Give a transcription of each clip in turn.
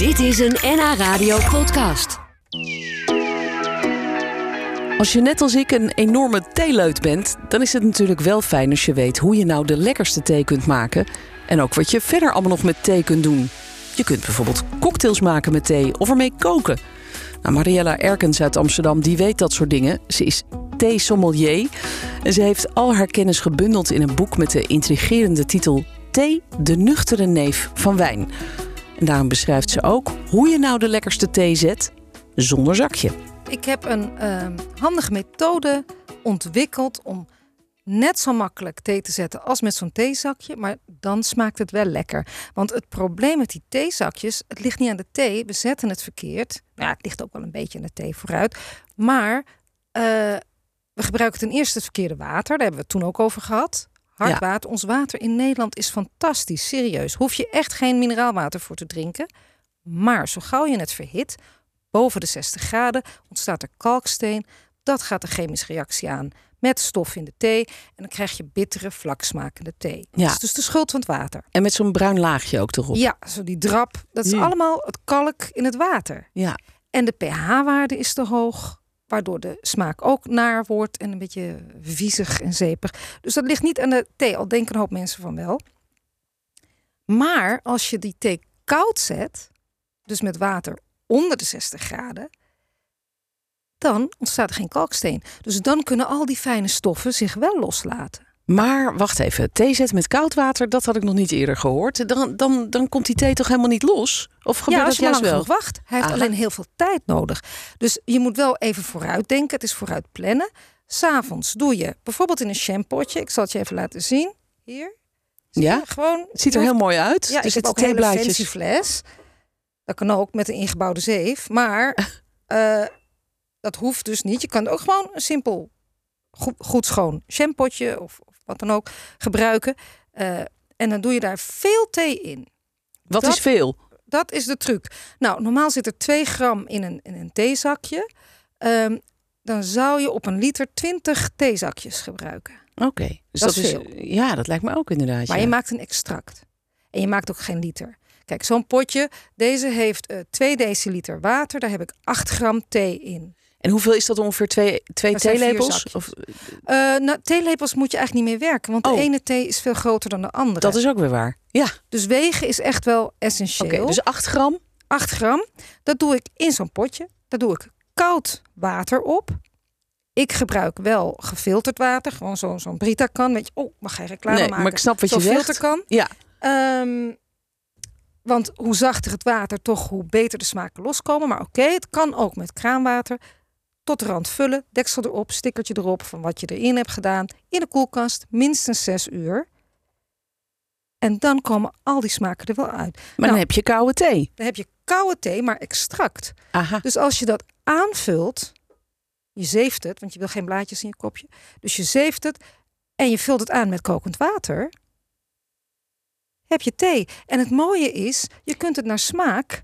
Dit is een NH Radio podcast. Als je net als ik een enorme theeleut bent, dan is het natuurlijk wel fijn als je weet hoe je nou de lekkerste thee kunt maken. En ook wat je verder allemaal nog met thee kunt doen. Je kunt bijvoorbeeld cocktails maken met thee of ermee koken. Nou, Mariella Erkens uit Amsterdam, die weet dat soort dingen. Ze is thee-sommelier en ze heeft al haar kennis gebundeld in een boek met de intrigerende titel Thee, de nuchtere neef van wijn. En daarom beschrijft ze ook hoe je nou de lekkerste thee zet zonder zakje. Ik heb een ehm, handige methode ontwikkeld om net zo makkelijk thee te zetten als met zo'n theezakje, maar dan smaakt het wel lekker. Want het probleem met die theezakjes, het ligt niet aan de thee, we zetten het verkeerd. Nou, het ligt ook wel een beetje aan de thee vooruit, maar eh, we gebruiken ten eerste het verkeerde water, daar hebben we het toen ook over gehad. Hard Ja. water. Ons water in Nederland is fantastisch, serieus. Hoef je echt geen mineraalwater voor te drinken. Maar zo gauw je het verhit, boven de 60 graden, ontstaat er kalksteen. Dat gaat de chemische reactie aan met stof in de thee. En dan krijg je bittere, vlaksmakende thee. Ja. Dat is dus de schuld van het water. En met zo'n bruin laagje ook erop. Ja, zo die drap. Dat is Ja. allemaal het kalk in het water. Ja. En de pH-waarde is te hoog, waardoor de smaak ook naar wordt en een beetje viezig en zeepig. Dus dat ligt niet aan de thee, al denken een hoop mensen van wel. Maar als je die thee koud zet, dus met water onder de 60 graden, dan ontstaat er geen kalksteen. Dus dan kunnen al die fijne stoffen zich wel loslaten. Maar wacht even, thee zetten met koud water, dat had ik nog niet eerder gehoord. Dan, dan, dan komt die thee toch helemaal niet los? Of gebeurt ja, dat als je maar juist lang wel? wacht. Hij heeft alleen heel veel tijd nodig. Dus je moet wel even vooruit denken. Het is vooruit plannen. S'avonds doe je bijvoorbeeld in een shampootje. Ik zal het je even laten zien. Hier. Zie Ja? Gewoon. Het ziet er heel mooi uit. Ja, er ik heb ook een fancy fles. Dat kan ook met een ingebouwde zeef. Maar eh, dat hoeft dus niet. Je kan ook gewoon een simpel goed, goed schoon shampootje of wat dan ook gebruiken. Eh, en dan doe je daar veel thee in. Wat dat- is veel? Dat is de truc. Nou, normaal zit er 2 gram in een, in een theezakje. Ehm, dan zou je op een liter 20 theezakjes gebruiken. Oké. Dus Dat dat, is is, ja, dat lijkt me ook inderdaad. Maar ja. je maakt een extract. En je maakt ook geen liter. Kijk, zo'n potje, deze heeft eh 2 deciliter water. Daar heb ik 8 gram thee in. En hoeveel is dat ongeveer? Twee, twee theelepels? Of, Eh nou, theelepels moet je eigenlijk niet meer werken. Want Oh. de ene thee is veel groter dan de andere. dat is ook weer waar. Ja. Dus wegen is echt wel essentieel. dus 8 gram. 8 gram. Dat doe ik in zo'n potje. Daar doe ik koud water op. Ik gebruik wel gefilterd water. Gewoon zo'n zo'n Brita kan. Weet je, oh, mag geen reclame Nee, maken. maar ik snap wat je zegt. filterkan. Ja. Ehm, want hoe zachter het water, toch hoe beter de smaken loskomen. Maar oké, het kan ook met kraanwater. Tot de rand vullen, deksel erop, stickertje erop van wat je erin hebt gedaan. In de koelkast, minstens 6 uur. En dan komen al die smaken er wel uit. Maar Nou. dan heb je koude thee. Dan heb je koude thee, maar extract. Aha. Dus als je dat aanvult, je zeeft het, want je wil geen blaadjes in je kopje. Dus je zeeft het en je vult het aan met kokend water. Heb je thee. En het mooie is, je kunt het naar smaak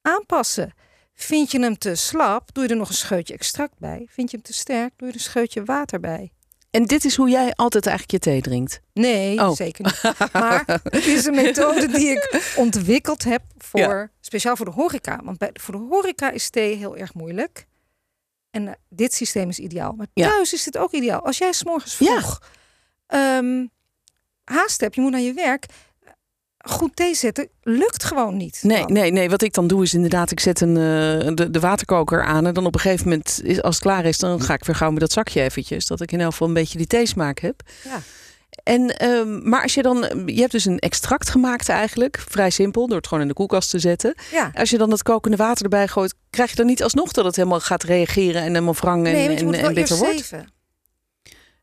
aanpassen. Vind je hem te slap, doe je er nog een scheutje extract bij. Vind je hem te sterk, doe je er een scheutje water bij. En dit is hoe jij altijd eigenlijk je thee drinkt. Nee, Oh. zeker niet. Maar het is een methode die ik ontwikkeld heb voor Ja. speciaal voor de horeca. Want bij, voor de horeca is thee heel erg moeilijk. En eh, dit systeem is ideaal. Maar Ja. thuis is dit ook ideaal. Als jij s'morgens Ja. vroeg ehm, haast hebt, je moet naar je werk. Goed thee zetten lukt gewoon niet. Nee, dan. nee, nee. Wat ik dan doe is inderdaad, ik zet een, eh, de, de waterkoker aan. En dan op een gegeven moment, is, als het klaar is, dan ga ik weer gauw met dat zakje eventjes. Dat ik in elk geval een beetje die theesmaak heb. Ja. En, ehm, maar als je dan, je hebt dus een extract gemaakt eigenlijk. Vrij simpel, door het gewoon in de koelkast te zetten. Ja. Als je dan het kokende water erbij gooit, krijg je dan niet alsnog dat het helemaal gaat reageren en helemaal wrangen Nee, en, je en, en wel bitter wordt? zeven.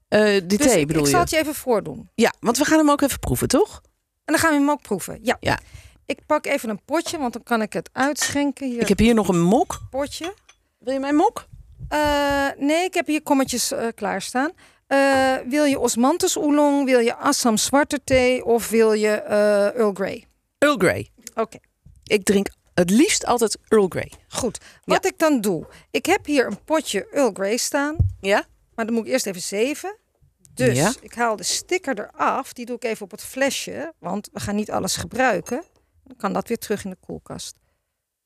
Eh die Dus thee ik, bedoel ik je? zal het je even voordoen. Ja, want we gaan hem ook even proeven, toch? En dan gaan we hem ook proeven. Ja. Ja. Ik pak even een potje, want dan kan ik het uitschenken. Hier Ik heb hier nog een mok. potje. Wil je mijn mok? Eh, nee, ik heb hier kommetjes eh, klaarstaan. Eh, wil je osmanthus oolong, wil je Assam zwarte thee of wil je Earl Grey? Earl Grey. Oké, Ik drink het liefst altijd Earl Grey. goed. Wat ik dan doe, ik heb hier een potje Earl Grey staan, Ja? maar dan moet ik eerst even zeven. Dus Ja. ik haal de sticker eraf, die doe ik even op het flesje, want we gaan niet alles gebruiken. Dan kan dat weer terug in de koelkast.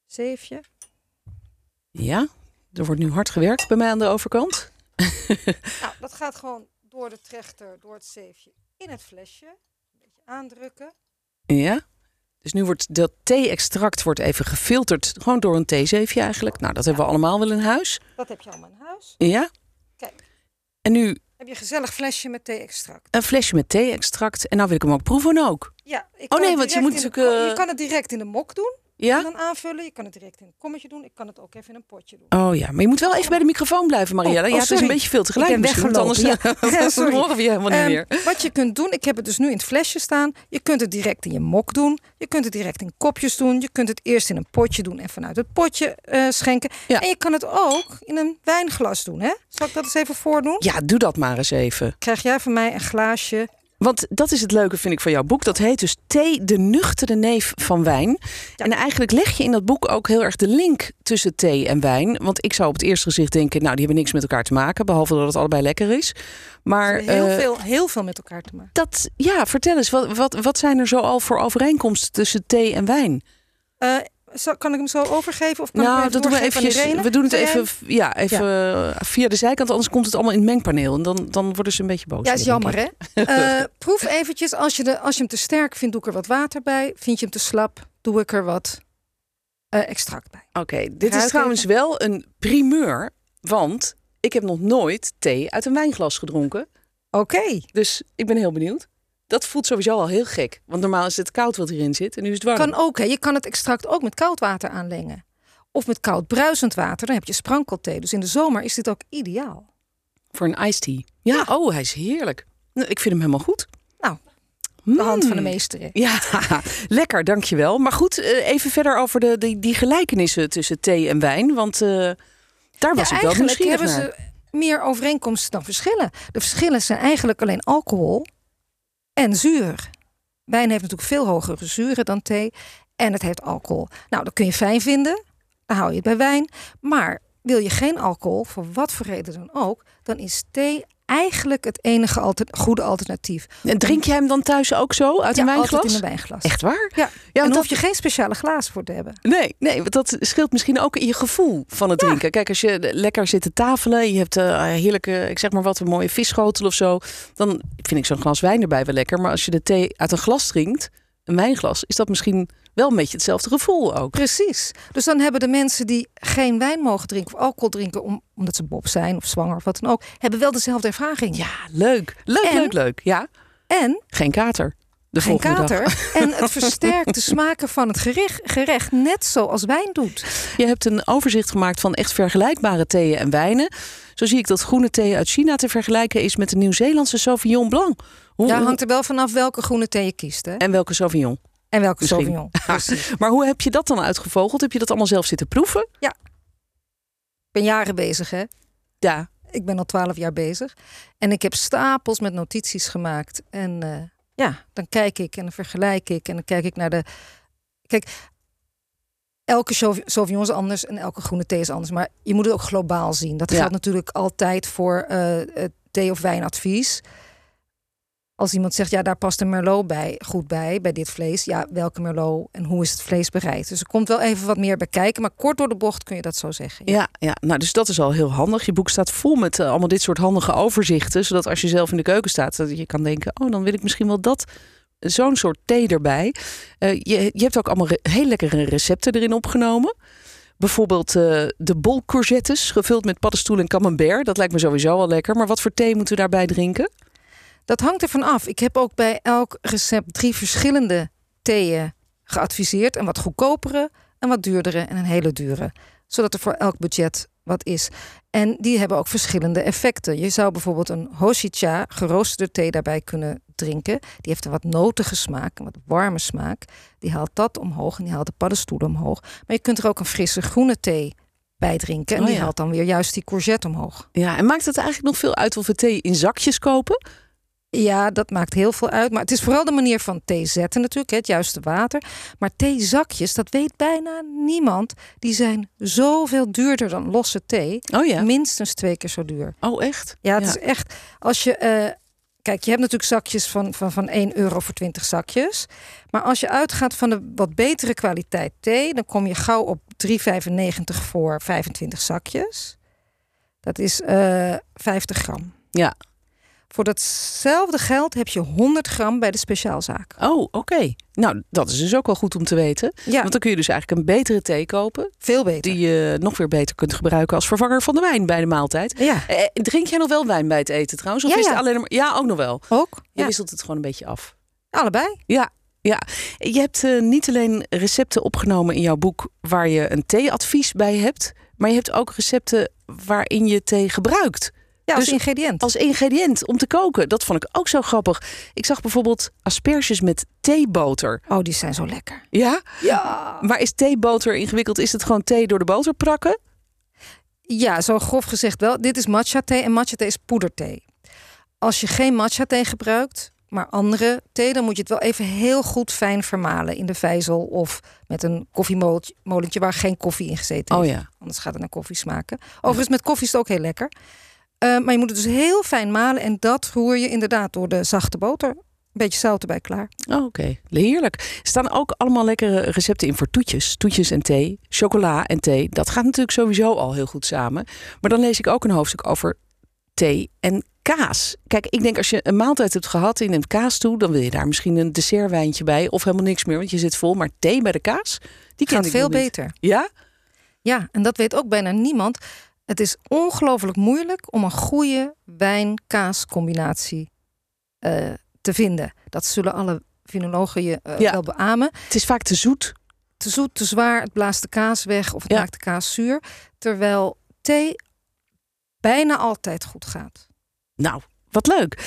zeefje. Ja, er wordt nu hard gewerkt bij mij aan de overkant. Nou, dat gaat gewoon door de trechter, door het zeefje in het flesje. Een beetje aandrukken. Ja. Dus nu wordt dat thee-extract wordt even gefilterd, gewoon door een theezeefje eigenlijk. Nou, dat hebben we allemaal wel in huis. Dat heb je allemaal in huis. Ja. Kijk. En nu Heb je een gezellig flesje met thee-extract. een flesje met thee-extract. En nou wil ik hem ook proeven ook. Ja, ik Oh kan nee, het want je direct moet in de natuurlijk, eh, Je kan het direct in de mok doen en Ja? aanvullen. Je kan het direct in een kommetje doen. Ik kan het ook even in een potje doen. Oh ja, maar je moet wel even bij de microfoon blijven, Marielle. Oh, oh, ja, het is een beetje veel tegelijk Ik ben misschien. Anders, ja. anders Sorry. horen we je helemaal niet Ehm, meer. Wat je kunt doen, ik heb het dus nu in het flesje staan. Je kunt het direct in je mok doen. Je kunt het direct in kopjes doen. Je kunt het eerst in een potje doen en vanuit het potje eh, schenken. Ja. En je kan het ook in een wijnglas doen. Hè? Zal ik dat eens even voordoen? Ja, doe dat maar eens even. Krijg jij van mij een glaasje? Want dat is het leuke, vind ik, van jouw boek. Dat heet dus Thee, de nuchtere neef van wijn. Ja. En eigenlijk leg je in dat boek ook heel erg de link tussen thee en wijn. Want ik zou op het eerste gezicht denken, nou, die hebben niks met elkaar te maken. Behalve dat het allebei lekker is. Maar heel, eh, veel, heel veel met elkaar te maken. dat, ja, vertel eens, wat, wat, wat zijn er zo al voor overeenkomsten tussen thee en wijn? Eh, zal- kan ik hem zo overgeven? Of kan ik nou, hem even dat doen we. Irene? We doen het even, ja, even eh, via de zijkant, anders komt het allemaal in het mengpaneel. En dan, dan worden ze een beetje boos. Ja, is jammer hè. Eh, proef eventjes. Als je, de, als je hem te sterk vindt, doe ik er wat water bij. Vind je hem te slap, doe ik er wat eh, extract bij. Oké, dit Ruik is trouwens even. wel een primeur. Want ik heb nog nooit thee uit een wijnglas gedronken. Oké. Dus ik ben heel benieuwd. Dat voelt sowieso al heel gek. Want normaal is het koud wat hierin zit. En nu is het warm. Kan ook, hè. Je kan het extract ook met koud water aanlengen. Of met koud bruisend water. Dan heb je sprankelthee. Dus in de zomer is dit ook ideaal. Voor een iced tea. Ja, oh, hij is heerlijk. Nou, Ik vind hem helemaal goed. Nou, De hand van de meester. Ja, lekker, dankjewel. Maar goed, eh, even verder over de, die, die gelijkenissen tussen thee en wijn. Want eh, daar was Ja, ik wel nieuwsgierig hebben naar. ze meer overeenkomsten dan verschillen. De verschillen zijn eigenlijk alleen alcohol en zuur. Wijn heeft natuurlijk veel hogere zuren dan thee. En het heeft alcohol. Nou, dat kun je fijn vinden. Dan hou je het bij wijn. Maar wil je geen alcohol, voor wat voor reden dan ook... dan is thee eigenlijk het enige alter- goede alternatief. En drink jij hem dan thuis ook zo uit een Ja, wijnglas? altijd in een wijnglas. Echt waar? Ja, Ja, want hoef je geen speciale glazen voor te hebben. Nee, nee, want dat scheelt misschien ook in je gevoel van het drinken. Kijk, als je lekker zit te tafelen, je hebt eh heerlijke, ik zeg maar wat, een mooie visschotel of zo, dan vind ik zo'n glas wijn erbij wel lekker. Maar als je de thee uit een glas drinkt, een wijnglas, is dat misschien wel een beetje hetzelfde gevoel ook. Precies. Dus dan hebben de mensen die geen wijn mogen drinken of alcohol drinken, om, omdat ze bob zijn of zwanger of wat dan ook, hebben wel dezelfde ervaring. Ja, leuk. Leuk, En- leuk, leuk. Ja, En geen kater. De geen dag. kater. En het versterkt de smaken van het gerecht, gerecht net zoals wijn doet. Je hebt een overzicht gemaakt van echt vergelijkbare theeën en wijnen. Zo zie ik dat groene thee uit China te vergelijken is met de Nieuw-Zeelandse Sauvignon Blanc. Hoe, Ja, hangt er wel vanaf welke groene thee je kiest. Hè? En welke Sauvignon? En welke misschien. Sauvignon. Precies. Maar hoe heb je dat dan uitgevogeld? Heb je dat allemaal zelf zitten proeven? Ik ben jaren bezig, hè? Ja. Ik ben al twaalf jaar bezig. En ik heb stapels met notities gemaakt. En eh, ja, dan kijk ik en dan vergelijk ik. En dan kijk ik naar de. Kijk, elke Sauv- Sauvignon is anders en elke groene thee is anders. Maar je moet het ook globaal zien. Dat Ja. geldt natuurlijk altijd voor eh, het thee- of wijnadvies. Als iemand zegt, ja, daar past een merlot bij, goed bij, bij dit vlees. Ja, welke merlot en hoe is het vlees bereid? Dus er komt wel even wat meer bij kijken. Maar kort door de bocht kun je dat zo zeggen. Ja, ja, nou, dus dat is al heel handig. Je boek staat vol met eh, allemaal dit soort handige overzichten. Zodat als je zelf in de keuken staat, dat je kan denken: oh, dan wil ik misschien wel dat. Zo'n soort thee erbij. Eh, je, je hebt ook allemaal heel lekkere recepten erin opgenomen. Bijvoorbeeld eh, de bol courgettes, gevuld met paddenstoel en camembert. Dat lijkt me sowieso al lekker. Maar wat voor thee moeten we daarbij drinken? Dat hangt ervan af. Ik heb ook bij elk recept drie verschillende theeën geadviseerd. Een wat goedkopere, een wat duurdere en een hele dure. Zodat er voor elk budget wat is. En die hebben ook verschillende effecten. Je zou bijvoorbeeld een Hoshicha geroosterde thee daarbij kunnen drinken. Die heeft een wat notige smaak, een wat warme smaak. Die haalt dat omhoog en die haalt de paddenstoelen omhoog. Maar je kunt er ook een frisse groene thee bij drinken. En Oh die haalt dan weer juist die courgette omhoog. Ja, en maakt het eigenlijk nog veel uit of we thee in zakjes kopen? Ja, dat maakt heel veel uit. Maar het is vooral de manier van thee zetten natuurlijk, het juiste water. Maar theezakjes, dat weet bijna niemand. Die zijn zoveel duurder dan losse thee. Oh ja. Minstens twee keer zo duur. Oh, echt? Ja, het is echt... Als je... eh, kijk, je hebt natuurlijk zakjes van, van, van 1 euro voor 20 zakjes. Maar als je uitgaat van de wat betere kwaliteit thee... dan kom je gauw op 3,95 voor 25 zakjes. Dat is eh 50 gram. Ja. Voor datzelfde geld heb je 100 gram bij de speciaalzaak. Oh, oké. Nou, dat is dus ook wel goed om te weten. Ja, Want dan kun je dus eigenlijk een betere thee kopen. veel beter. Die je nog weer beter kunt gebruiken als vervanger van de wijn bij de maaltijd. Ja, Eh, drink jij nog wel wijn bij het eten trouwens? Of Ja, is het alleen maar... Ja, ook nog wel. ook. Je Ja, wisselt het gewoon een beetje af. allebei. Ja, ja. Je hebt eh, niet alleen recepten opgenomen in jouw boek waar je een theeadvies bij hebt, maar je hebt ook recepten waarin je thee gebruikt Ja, als Dus ingrediënt. als ingrediënt om te koken. Dat vond ik ook zo grappig. Ik zag bijvoorbeeld asperges met theeboter. Oh, die zijn zo lekker. Ja? Ja. Maar is theeboter ingewikkeld? Is het gewoon thee door de boter prakken? Ja, zo grof gezegd wel. Dit is matcha thee en matcha thee is poederthee. Als je geen matcha thee gebruikt, maar andere thee, dan moet je het wel even heel goed fijn vermalen in de vijzel of met een koffiemolentje waar geen koffie in gezeten Oh heeft. ja. Anders gaat het naar koffie smaken. Overigens, met koffie is het ook heel lekker. Eh, maar je moet het dus heel fijn malen en dat roer je inderdaad door de zachte boter. Een beetje zout erbij klaar. Oh, Oké, heerlijk. Er staan ook allemaal lekkere recepten in voor toetjes. Toetjes en thee, chocola en thee. Dat gaat natuurlijk sowieso al heel goed samen. Maar dan lees ik ook een hoofdstuk over thee en kaas. Kijk, ik denk als je een maaltijd hebt gehad in een kaas toe... dan wil je daar misschien een dessertwijntje bij of helemaal niks meer, want je zit vol. Maar thee bij de kaas, die ik veel beter. Ja? Ja, en dat weet ook bijna niemand. Het is ongelooflijk moeilijk om een goede wijn-kaas-combinatie eh, te vinden. Dat zullen alle vinologen je eh, Ja. wel beamen. Het is vaak te zoet. Te zoet, te zwaar, het blaast de kaas weg of het Ja. maakt de kaas zuur. Terwijl thee bijna altijd goed gaat. Nou, wat leuk.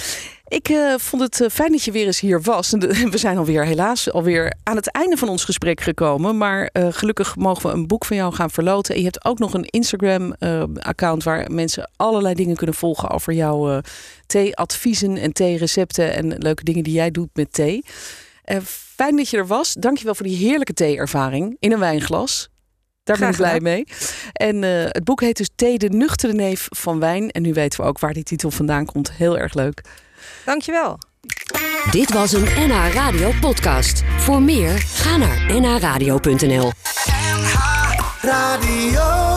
Ik eh, vond het eh, fijn dat je weer eens hier was. We zijn alweer helaas alweer aan het einde van ons gesprek gekomen. Maar eh, gelukkig mogen we een boek van jou gaan verloten. En je hebt ook nog een Instagram-account waar mensen allerlei dingen kunnen volgen over jouw thee-adviezen en thee-recepten en leuke dingen die jij doet met thee. Fijn dat je er was. Dankjewel voor die heerlijke thee-ervaring in een wijnglas. Daar ben ik blij mee. En eh, het boek heet dus Thee, de nuchtere neef van wijn. En nu weten we ook waar die titel vandaan komt. Heel erg leuk. Dankjewel. Dit was een NH Radio podcast. Voor meer, ga naar nhradio.nl. Radio.